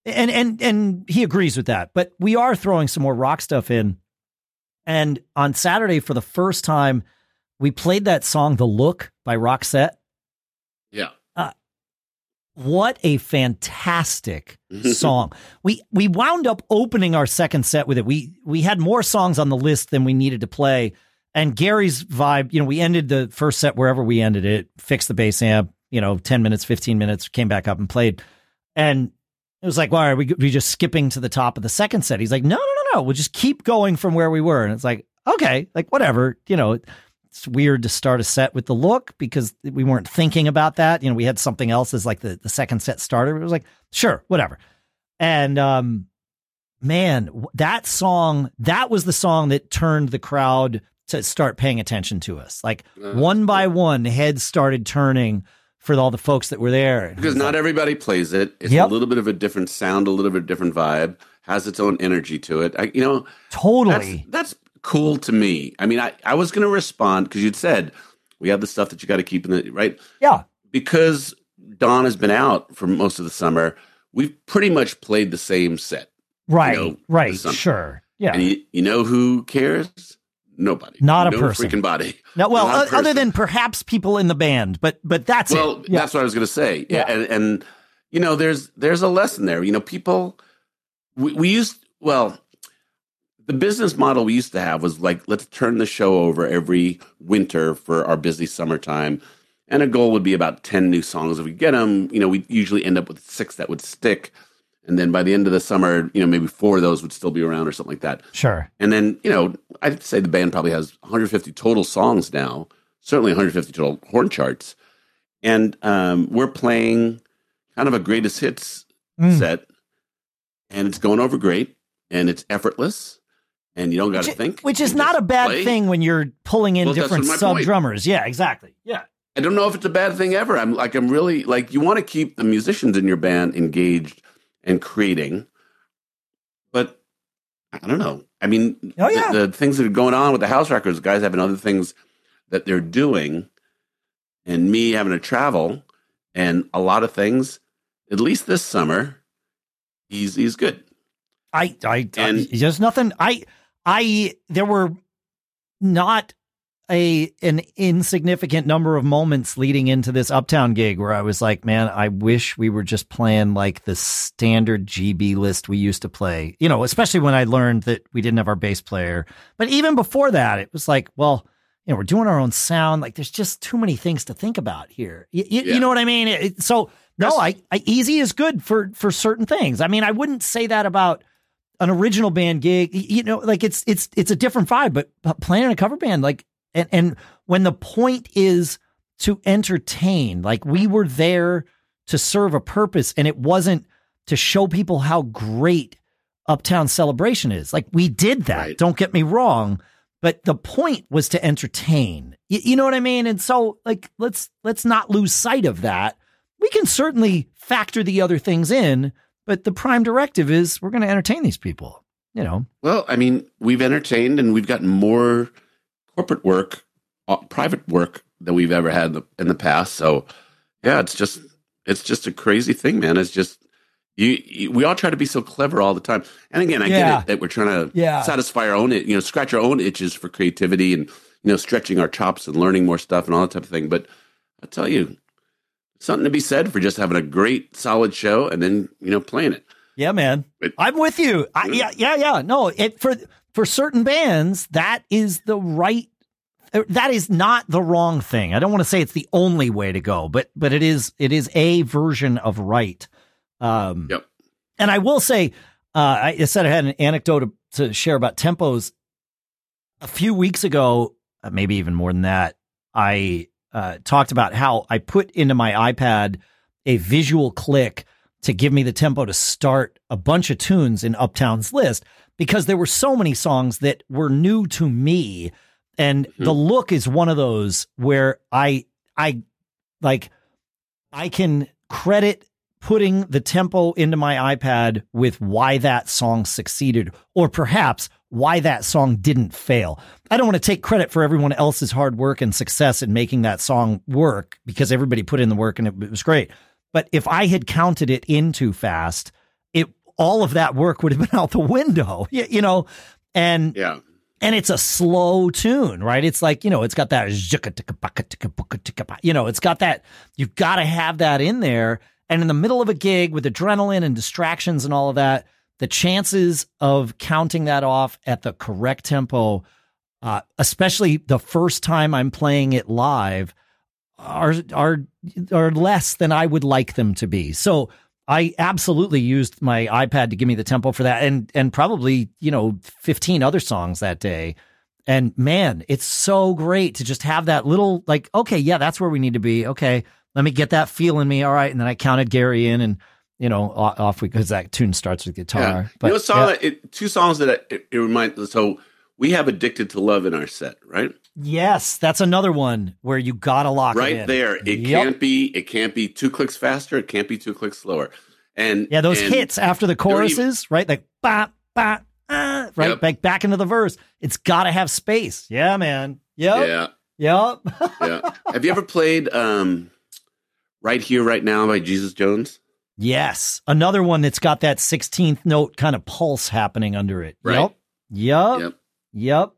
Speaker 1: and and and he agrees with that. But we are throwing some more rock stuff in, and on Saturday for the first time, we played that song "The Look" by Roxette.
Speaker 2: Yeah uh,
Speaker 1: what a fantastic song. we we wound up opening our second set with it. We we had more songs on the list than we needed to play. And Gary's vibe, you know, we ended the first set wherever we ended it, fixed the bass amp, you know, 10 minutes, 15 minutes, came back up and played. And it was like, why are we, we just skipping to the top of the second set? He's like, no, no, no, no. We'll just keep going from where we were. And it's like, okay, like whatever, you know, it's weird to start a set with the look because we weren't thinking about that. You know, we had something else as like the, the second set starter. It was like, sure, whatever. And um, man, that song, that was the song that turned the crowd to start paying attention to us. Like one by one, heads started turning for all the folks that were there.
Speaker 2: Because not everybody plays it. It's yep. a little bit of a different sound, a little bit of different vibe, has its own energy to it. I, you know,
Speaker 1: totally.
Speaker 2: That's, that's cool to me. I mean, I, I was going to respond because you'd said we have the stuff that you got to keep in the right.
Speaker 1: Yeah.
Speaker 2: Because Dawn has been out for most of the summer, we've pretty much played the same set.
Speaker 1: Right. You know, right. Sure. Yeah.
Speaker 2: And you, you know who cares? Nobody.
Speaker 1: Not
Speaker 2: no
Speaker 1: a person.
Speaker 2: freaking body.
Speaker 1: No, well, other than perhaps people in the band, but but that's
Speaker 2: well,
Speaker 1: it. Yeah.
Speaker 2: that's what I was going to say. Yeah, and, and you know, there's there's a lesson there. You know, people we, we used well the business model we used to have was like, let's turn the show over every winter for our busy summertime. And a goal would be about 10 new songs. If we get them, you know, we usually end up with six that would stick. And then by the end of the summer, you know, maybe four of those would still be around or something like that.
Speaker 1: Sure.
Speaker 2: And then, you know, I'd say the band probably has 150 total songs now, certainly 150 total horn charts. And um, we're playing kind of a greatest hits mm. set, and it's going over great, and it's effortless and you don't got to think.
Speaker 1: Which is not a bad play. thing when you're pulling in well, different sub drummers. Yeah, exactly. Yeah.
Speaker 2: I don't know if it's a bad thing ever. I'm like, I'm really like, you want to keep the musicians in your band engaged and creating, but I don't know. I mean,
Speaker 1: oh, yeah.
Speaker 2: the, the things that are going on with the house records, guys having other things that they're doing, and me having to travel. and a lot of things. At least this summer, he's he's good.
Speaker 1: I I, and, I there's nothing. I I there were not a an insignificant number of moments leading into this uptown gig where I was like, man, I wish we were just playing like the standard GB list we used to play. You know, especially when I learned that we didn't have our bass player. But even before that, it was like, well, you know, we're doing our own sound. Like, there's just too many things to think about here. You, yeah. you know what I mean? It, so no, I, I easy is good for for certain things. I mean, I wouldn't say that about an original band gig. You know, like it's it's it's a different vibe. But, but playing in a cover band, like and and when the point is to entertain, like we were there to serve a purpose and it wasn't to show people how great Uptown Celebration is. Like we did that. Right. Don't get me wrong, but the point was to entertain. You, you know what I mean? And so like let's let's not lose sight of that. We can certainly factor the other things in, but the prime directive is we're going to entertain these people, you know.
Speaker 2: Well, I mean, we've entertained and we've gotten more corporate work, uh, private work that we've ever had in the, in the past. So, yeah, it's just it's just a crazy thing, man. It's just you, you, we all try to be so clever all the time. And again, I yeah. get it that we're trying to yeah. satisfy our own, you know, scratch our own itches for creativity and you know, stretching our chops and learning more stuff and all that type of thing. But I tell you, something to be said for just having a great, solid show and then you know playing it.
Speaker 1: Yeah, man, but, I'm with you. I, yeah, yeah, yeah. No, it for for certain bands, that is the right uh, that is not the wrong thing. I don't want to say it's the only way to go, but but it is it is a version of right. Um, yep. And I will say, uh, I said I had an anecdote to, to share about tempos. A few weeks ago, uh, maybe even more than that, I uh, talked about how I put into my iPad a visual click to give me the tempo to start a bunch of tunes in Uptown's list because there were so many songs that were new to me. And mm-hmm. the look is one of those where I, I like, I can credit putting the tempo into my iPad with why that song succeeded, or perhaps why that song didn't fail. I don't want to take credit for everyone else's hard work and success in making that song work because everybody put in the work and it, it was great. But if I had counted it in too fast, all of that work would have been out the window, you, you know, and
Speaker 2: yeah.
Speaker 1: And it's a slow tune, right? It's like, you know, it's got that, you know, it's got that, you've got to have that in there. And in the middle of a gig with adrenaline and distractions and all of that, the chances of counting that off at the correct tempo, uh, especially the first time I'm playing it live, are are are less than I would like them to be. So I absolutely used my iPad to give me the tempo for that and and probably, you know, 15 other songs that day. And man, it's so great to just have that little like, okay, yeah, that's where we need to be. Okay, let me get that feel in me. All right. And then I counted Gary in and you know, off because that tune starts with guitar.
Speaker 2: Yeah. But, you know, song, yeah. it, two songs that it, it reminds. So we have "Addicted to Love" in our set, right?
Speaker 1: Yes, that's another one where you gotta lock
Speaker 2: right
Speaker 1: it
Speaker 2: there. It yep. can't be. It can't be two clicks faster. It can't be two clicks slower. And
Speaker 1: yeah, those
Speaker 2: and
Speaker 1: hits after the choruses, even, right? Like ba ah, right yep. back back into the verse. It's gotta have space. Yeah, man. Yep.
Speaker 2: Yeah.
Speaker 1: Yep.
Speaker 2: yeah. Have you ever played um, "Right Here, Right Now" by Jesus Jones?
Speaker 1: Yes, another one that's got that sixteenth note kind of pulse happening under it.
Speaker 2: Right.
Speaker 1: Yep. Yep. Yep. Yep.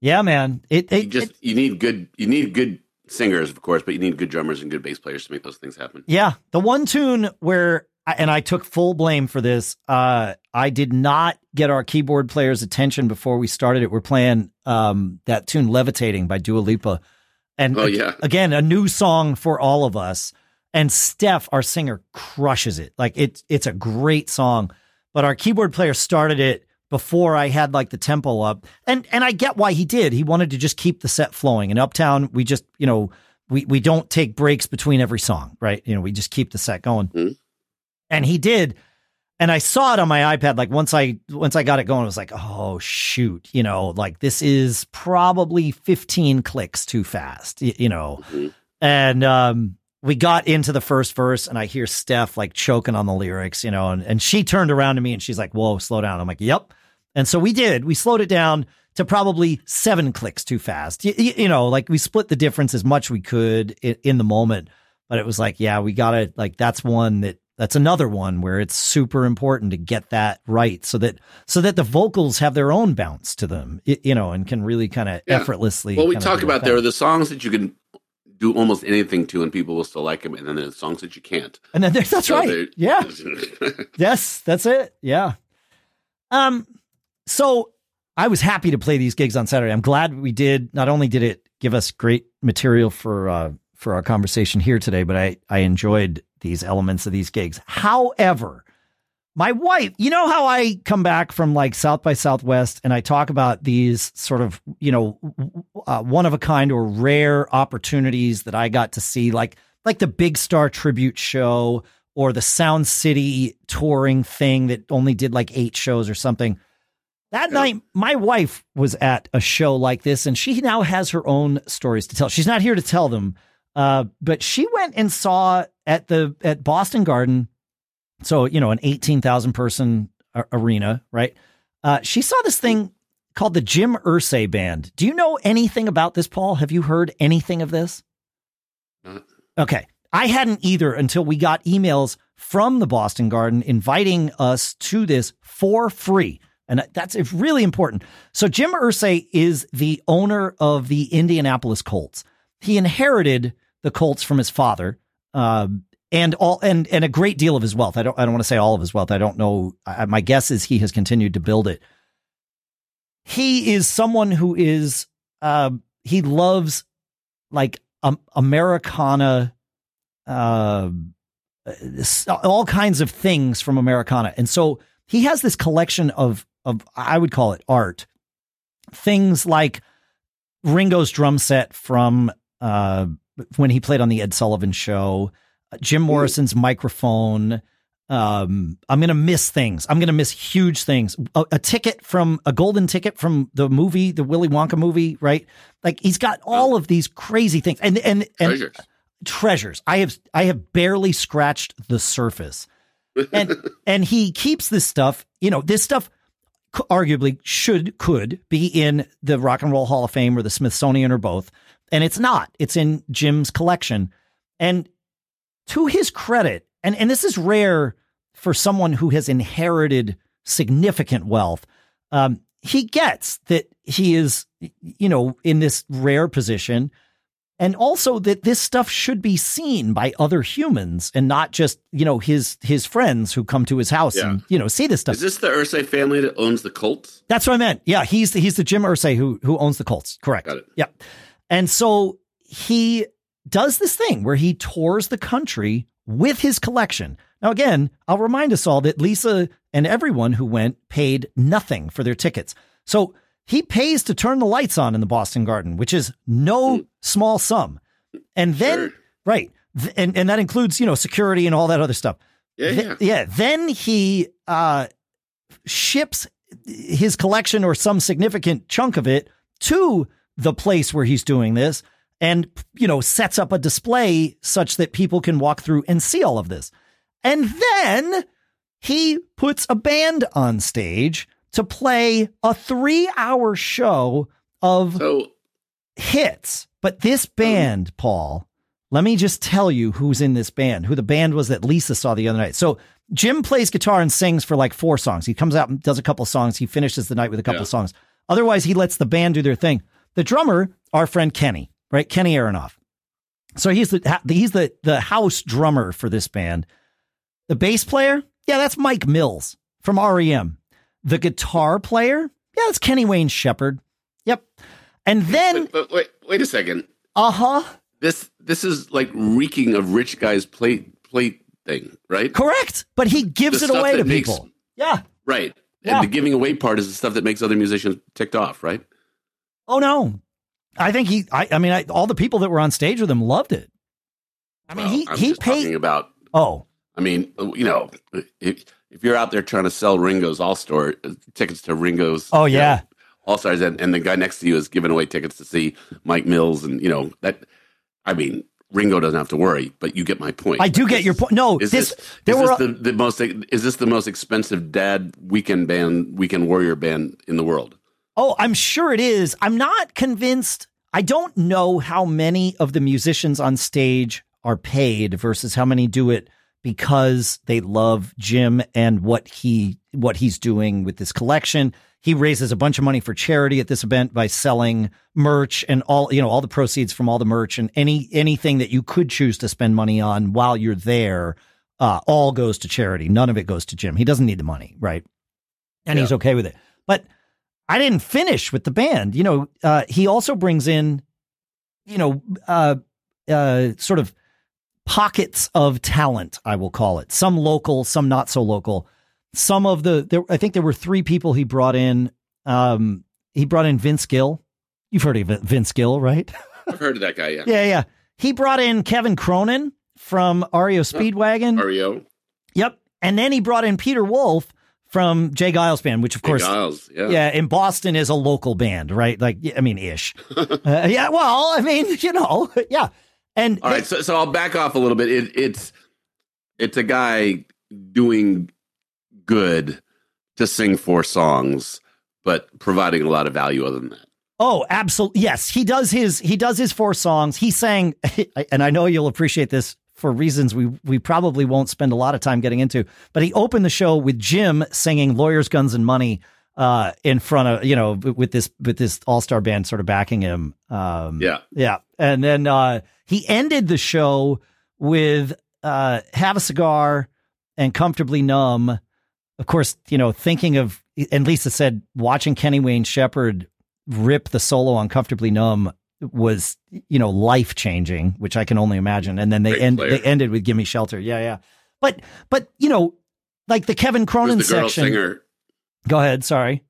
Speaker 1: Yeah, man. It, it
Speaker 2: you just
Speaker 1: it,
Speaker 2: you need good you need good singers, of course, but you need good drummers and good bass players to make those things happen.
Speaker 1: Yeah, the one tune where and I took full blame for this. Uh, I did not get our keyboard player's attention before we started it. We're playing um, that tune "Levitating" by Dua Lipa, and
Speaker 2: oh, yeah.
Speaker 1: again, a new song for all of us. And Steph, our singer, crushes it. Like it's it's a great song, but our keyboard player started it before I had like the tempo up. And and I get why he did. He wanted to just keep the set flowing. In Uptown, we just, you know, we we don't take breaks between every song, right? You know, we just keep the set going. Mm-hmm. And he did. And I saw it on my iPad like once I once I got it going, I was like, "Oh shoot, you know, like this is probably 15 clicks too fast, you, you know." Mm-hmm. And um we got into the first verse and I hear Steph like choking on the lyrics, you know, and, and she turned around to me and she's like, Whoa, slow down. I'm like, Yep. And so we did. We slowed it down to probably seven clicks too fast. You, you know, like we split the difference as much we could in, in the moment. but it was like, yeah, we gotta like that's one that that's another one where it's super important to get that right so that so that the vocals have their own bounce to them, you know, and can really kind of yeah. effortlessly.
Speaker 2: Well, we talk about there are the songs that you can do almost anything to and people will still like them, and then there's songs that you can't.
Speaker 1: And then that's so right. Yeah. yes, that's it. Yeah. Um. So I was happy to play these gigs on Saturday. I'm glad we did. Not only did it give us great material for uh, for our conversation here today, but I I enjoyed these elements of these gigs. However, my wife, you know how I come back from like South by Southwest and I talk about these sort of, you know, uh, one of a kind or rare opportunities that I got to see, like like the Big Star tribute show or the Sound City touring thing that only did like eight shows or something. That yeah. night, my wife was at a show like this, and she now has her own stories to tell. She's not here to tell them, uh, but she went and saw at the at Boston Garden, so you know, an eighteen thousand person arena, right? Uh, she saw this thing called the Jim Irsay Band. Do you know anything about this, Paul? Have you heard anything of this? Okay, I hadn't either until we got emails from the Boston Garden inviting us to this for free. And that's it's really important. So Jim Irsay is the owner of the Indianapolis Colts. He inherited the Colts from his father, uh, and all and and a great deal of his wealth. I don't I don't want to say all of his wealth. I don't know. I, my guess is he has continued to build it. He is someone who is uh, he loves like um, Americana, uh, all kinds of things from Americana, and so he has this collection of of I would call it art. Things like Ringo's drum set from uh, when he played on the Ed Sullivan Show, uh, Jim Morrison's microphone. Um, I'm gonna miss things. I'm gonna miss huge things. A, a, ticket from a golden ticket from the movie, the Willy Wonka movie, right? Like he's got all of these crazy things and and and treasures. treasures. I have I have barely scratched the surface, and and he keeps this stuff. You know, this stuff arguably should could be in the Rock and Roll Hall of Fame or the Smithsonian or both, and it's not. It's in Jim's collection, and to his credit, and and this is rare for someone who has inherited significant wealth. Um, he gets that he is, you know, in this rare position and also that this stuff should be seen by other humans and not just you know his his friends who come to his house yeah. and you know see this stuff.
Speaker 2: Is this the Irsay family that owns the Colts?
Speaker 1: That's what I meant. Yeah, he's the, he's the Jim Irsay who who owns the Colts. Correct.
Speaker 2: Got it.
Speaker 1: Yeah, and so he does this thing where he tours the country with his collection. Now, again, I'll remind us all that Lisa and everyone who went paid nothing for their tickets. So he pays to turn the lights on in the Boston Garden, which is no mm. Small sum. And then, sure. right. Th- and, and that includes, you know, security and all that other stuff.
Speaker 2: Yeah.
Speaker 1: Th-
Speaker 2: yeah.
Speaker 1: yeah. Then he uh, ships his collection or some significant chunk of it to the place where he's doing this and, you know, sets up a display such that people can walk through and see all of this. And then he puts a band on stage to play a three hour show of
Speaker 2: so,
Speaker 1: hits. But this band, Paul, let me just tell you who's in this band, who the band was that Lisa saw the other night. So Jim plays guitar and sings for like four songs. He comes out and does a couple songs. He finishes the night with a couple yeah. songs. Otherwise, he lets the band do their thing. The drummer, our friend Kenny, right? Kenny Aronoff. So he's the he's the the house drummer for this band. The bass player, yeah, that's Mike Mills from REM. The guitar player, yeah, that's Kenny Wayne Shepherd. Yep. And then
Speaker 2: wait, wait, wait a second.
Speaker 1: Uh huh.
Speaker 2: This this is like reeking of rich guys plate plate thing, right?
Speaker 1: Correct. But he gives the it away to makes, people. Yeah.
Speaker 2: Right. Yeah. And the giving away part is the stuff that makes other musicians ticked off, right?
Speaker 1: Oh no. I think he. I, I mean, I, all the people that were on stage with him loved it. I mean, well, he I'm he paid
Speaker 2: about.
Speaker 1: Oh,
Speaker 2: I mean, you know, if, if you're out there trying to sell Ringo's All Store tickets to Ringo's,
Speaker 1: oh yeah,
Speaker 2: All Stars, and, and the guy next to you is giving away tickets to see Mike Mills, and you know that. I mean, Ringo doesn't have to worry, but you get my point.
Speaker 1: I do get your point. No,
Speaker 2: is
Speaker 1: this,
Speaker 2: this, is were, this the, the, most is this the most expensive dad weekend band, weekend warrior band in the world?
Speaker 1: Oh, I'm sure it is. I'm not convinced. I don't know how many of the musicians on stage are paid versus how many do it because they love Jim and what he what he's doing with this collection. He raises a bunch of money for charity at this event by selling merch and all, you know, all the proceeds from all the merch and any anything that you could choose to spend money on while you're there, uh, all goes to charity. None of it goes to Jim. He doesn't need the money, right? And yeah. he's okay with it. But I didn't finish with the band. You know, uh, he also brings in, you know, uh, uh, sort of pockets of talent, I will call it. Some local, some not so local some of the there, I think there were three people he brought in. Um, he brought in Vince Gill. You've heard of Vince Gill, right?
Speaker 2: I've heard of that guy. Yeah,
Speaker 1: yeah, yeah. He brought in Kevin Cronin from REO Speedwagon.
Speaker 2: Oh.
Speaker 1: Yep, and then he brought in Peter Wolf from J. Geils band, which of
Speaker 2: Jay
Speaker 1: course,
Speaker 2: Geils, yeah.
Speaker 1: yeah, in Boston is a local band, right? Like, I mean, ish. uh, yeah, well, I mean, you know, yeah. And
Speaker 2: all right, so so I'll back off a little bit. It, it's it's a guy doing good to sing four songs, but providing a lot of value other than that.
Speaker 1: Oh, absolutely. Yes, he does his he does his four songs. He sang and I know you'll appreciate this for reasons we we probably won't spend a lot of time getting into, but he opened the show with Jim singing Lawyers Guns and Money uh in front of, you know, with this with this all-star band sort of backing him. Um
Speaker 2: Yeah.
Speaker 1: Yeah. And then uh he ended the show with uh Have a Cigar and Comfortably Numb of course, you know, thinking of, and Lisa said, watching Kenny Wayne Shepherd rip the solo on "Comfortably numb was, you know, life changing, which I can only imagine. And then they end, they ended with "Gimme Shelter." Yeah, yeah. But, but you know, like the Kevin Cronin
Speaker 2: the
Speaker 1: section.
Speaker 2: Singer?
Speaker 1: Go ahead. Sorry.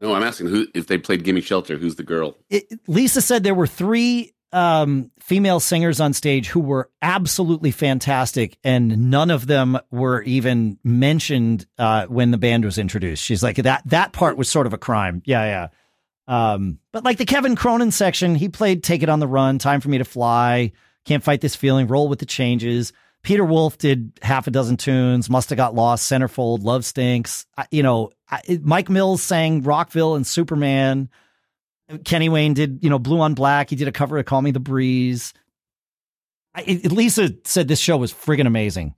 Speaker 2: No, I'm asking who if they played "Gimme Shelter." Who's the girl?
Speaker 1: It, Lisa said there were three um, female singers on stage who were absolutely fantastic, and none of them were even mentioned uh, when the band was introduced. She's like that. That part was sort of a crime. Yeah, yeah. Um, but like the Kevin Cronin section, he played "Take It on the Run," "Time for Me to Fly," "Can't Fight This Feeling," "Roll with the Changes." Peter Wolf did half a dozen tunes. Must have got lost. Centerfold, Love Stinks. I, you know, I, Mike Mills sang Rockville and Superman. Kenny Wayne did, you know, Blue on Black. He did a cover of Call Me the Breeze. I, Lisa said this show was friggin' amazing.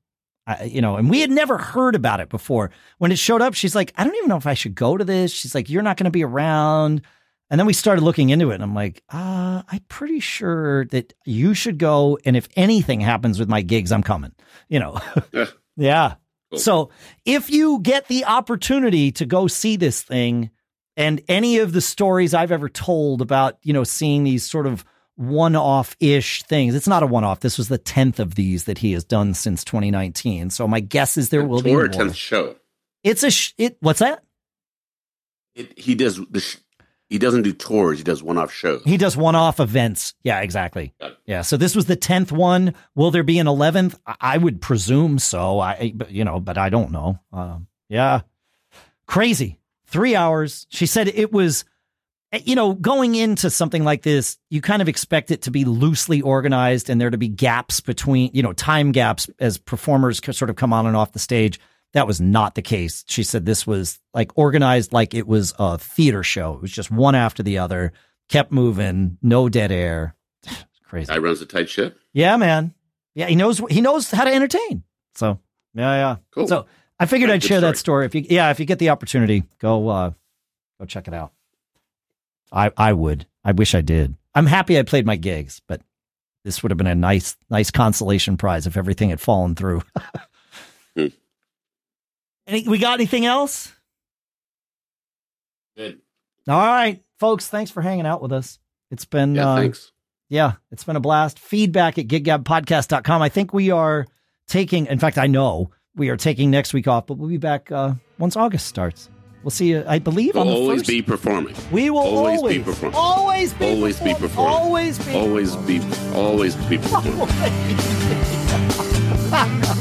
Speaker 1: I, you know, and we had never heard about it before. When it showed up, she's like, I don't even know if I should go to this. She's like, you're not going to be around. And then we started looking into it, and I'm like, uh, I'm pretty sure that you should go. And if anything happens with my gigs, I'm coming. You know, yeah. yeah. Cool. So if you get the opportunity to go see this thing, and any of the stories I've ever told about, you know, seeing these sort of one off ish things. It's not a one off. This was the 10th of these that he has done since 2019. So my guess is there will be more.
Speaker 2: 10th show.
Speaker 1: It's a, sh- it, what's that?
Speaker 2: It, he does the, sh- he doesn't do tours. He does one off shows.
Speaker 1: He does one off events. Yeah, exactly. Yeah. So this was the 10th one. Will there be an 11th? I would presume so. I, you know, but I don't know. Um, yeah. Crazy three hours. She said it was, you know, going into something like this, you kind of expect it to be loosely organized and there to be gaps between, you know, time gaps as performers sort of come on and off the stage. That was not the case. She said this was like organized like it was a theater show. It was just one after the other, kept moving, no dead air. Crazy.
Speaker 2: Guy runs a tight ship.
Speaker 1: Yeah, man. Yeah, he knows he knows how to entertain. So yeah, yeah. Cool. So I figured I'd share story. that story. If you, yeah, if you get the opportunity, go, uh, go check it out. I, I would. I wish I did. I'm happy I played my gigs, but this would have been a nice, nice consolation prize if everything had fallen through. hmm. Any, we got anything else?
Speaker 2: Good.
Speaker 1: All right, folks. Thanks for hanging out with us. It's been,
Speaker 2: yeah, uh, thanks.
Speaker 1: Yeah, it's been a blast. Feedback at giggabpodcast.com. I think we are taking, in fact, I know we are taking next week off, but we'll be back uh, once August starts. We'll see you, I believe,
Speaker 2: we'll
Speaker 1: on the
Speaker 2: always
Speaker 1: first.
Speaker 2: be performing.
Speaker 1: We will always,
Speaker 2: always be performing.
Speaker 1: Always be
Speaker 2: always
Speaker 1: performing.
Speaker 2: be performing.
Speaker 1: Always be
Speaker 2: always be always be performing.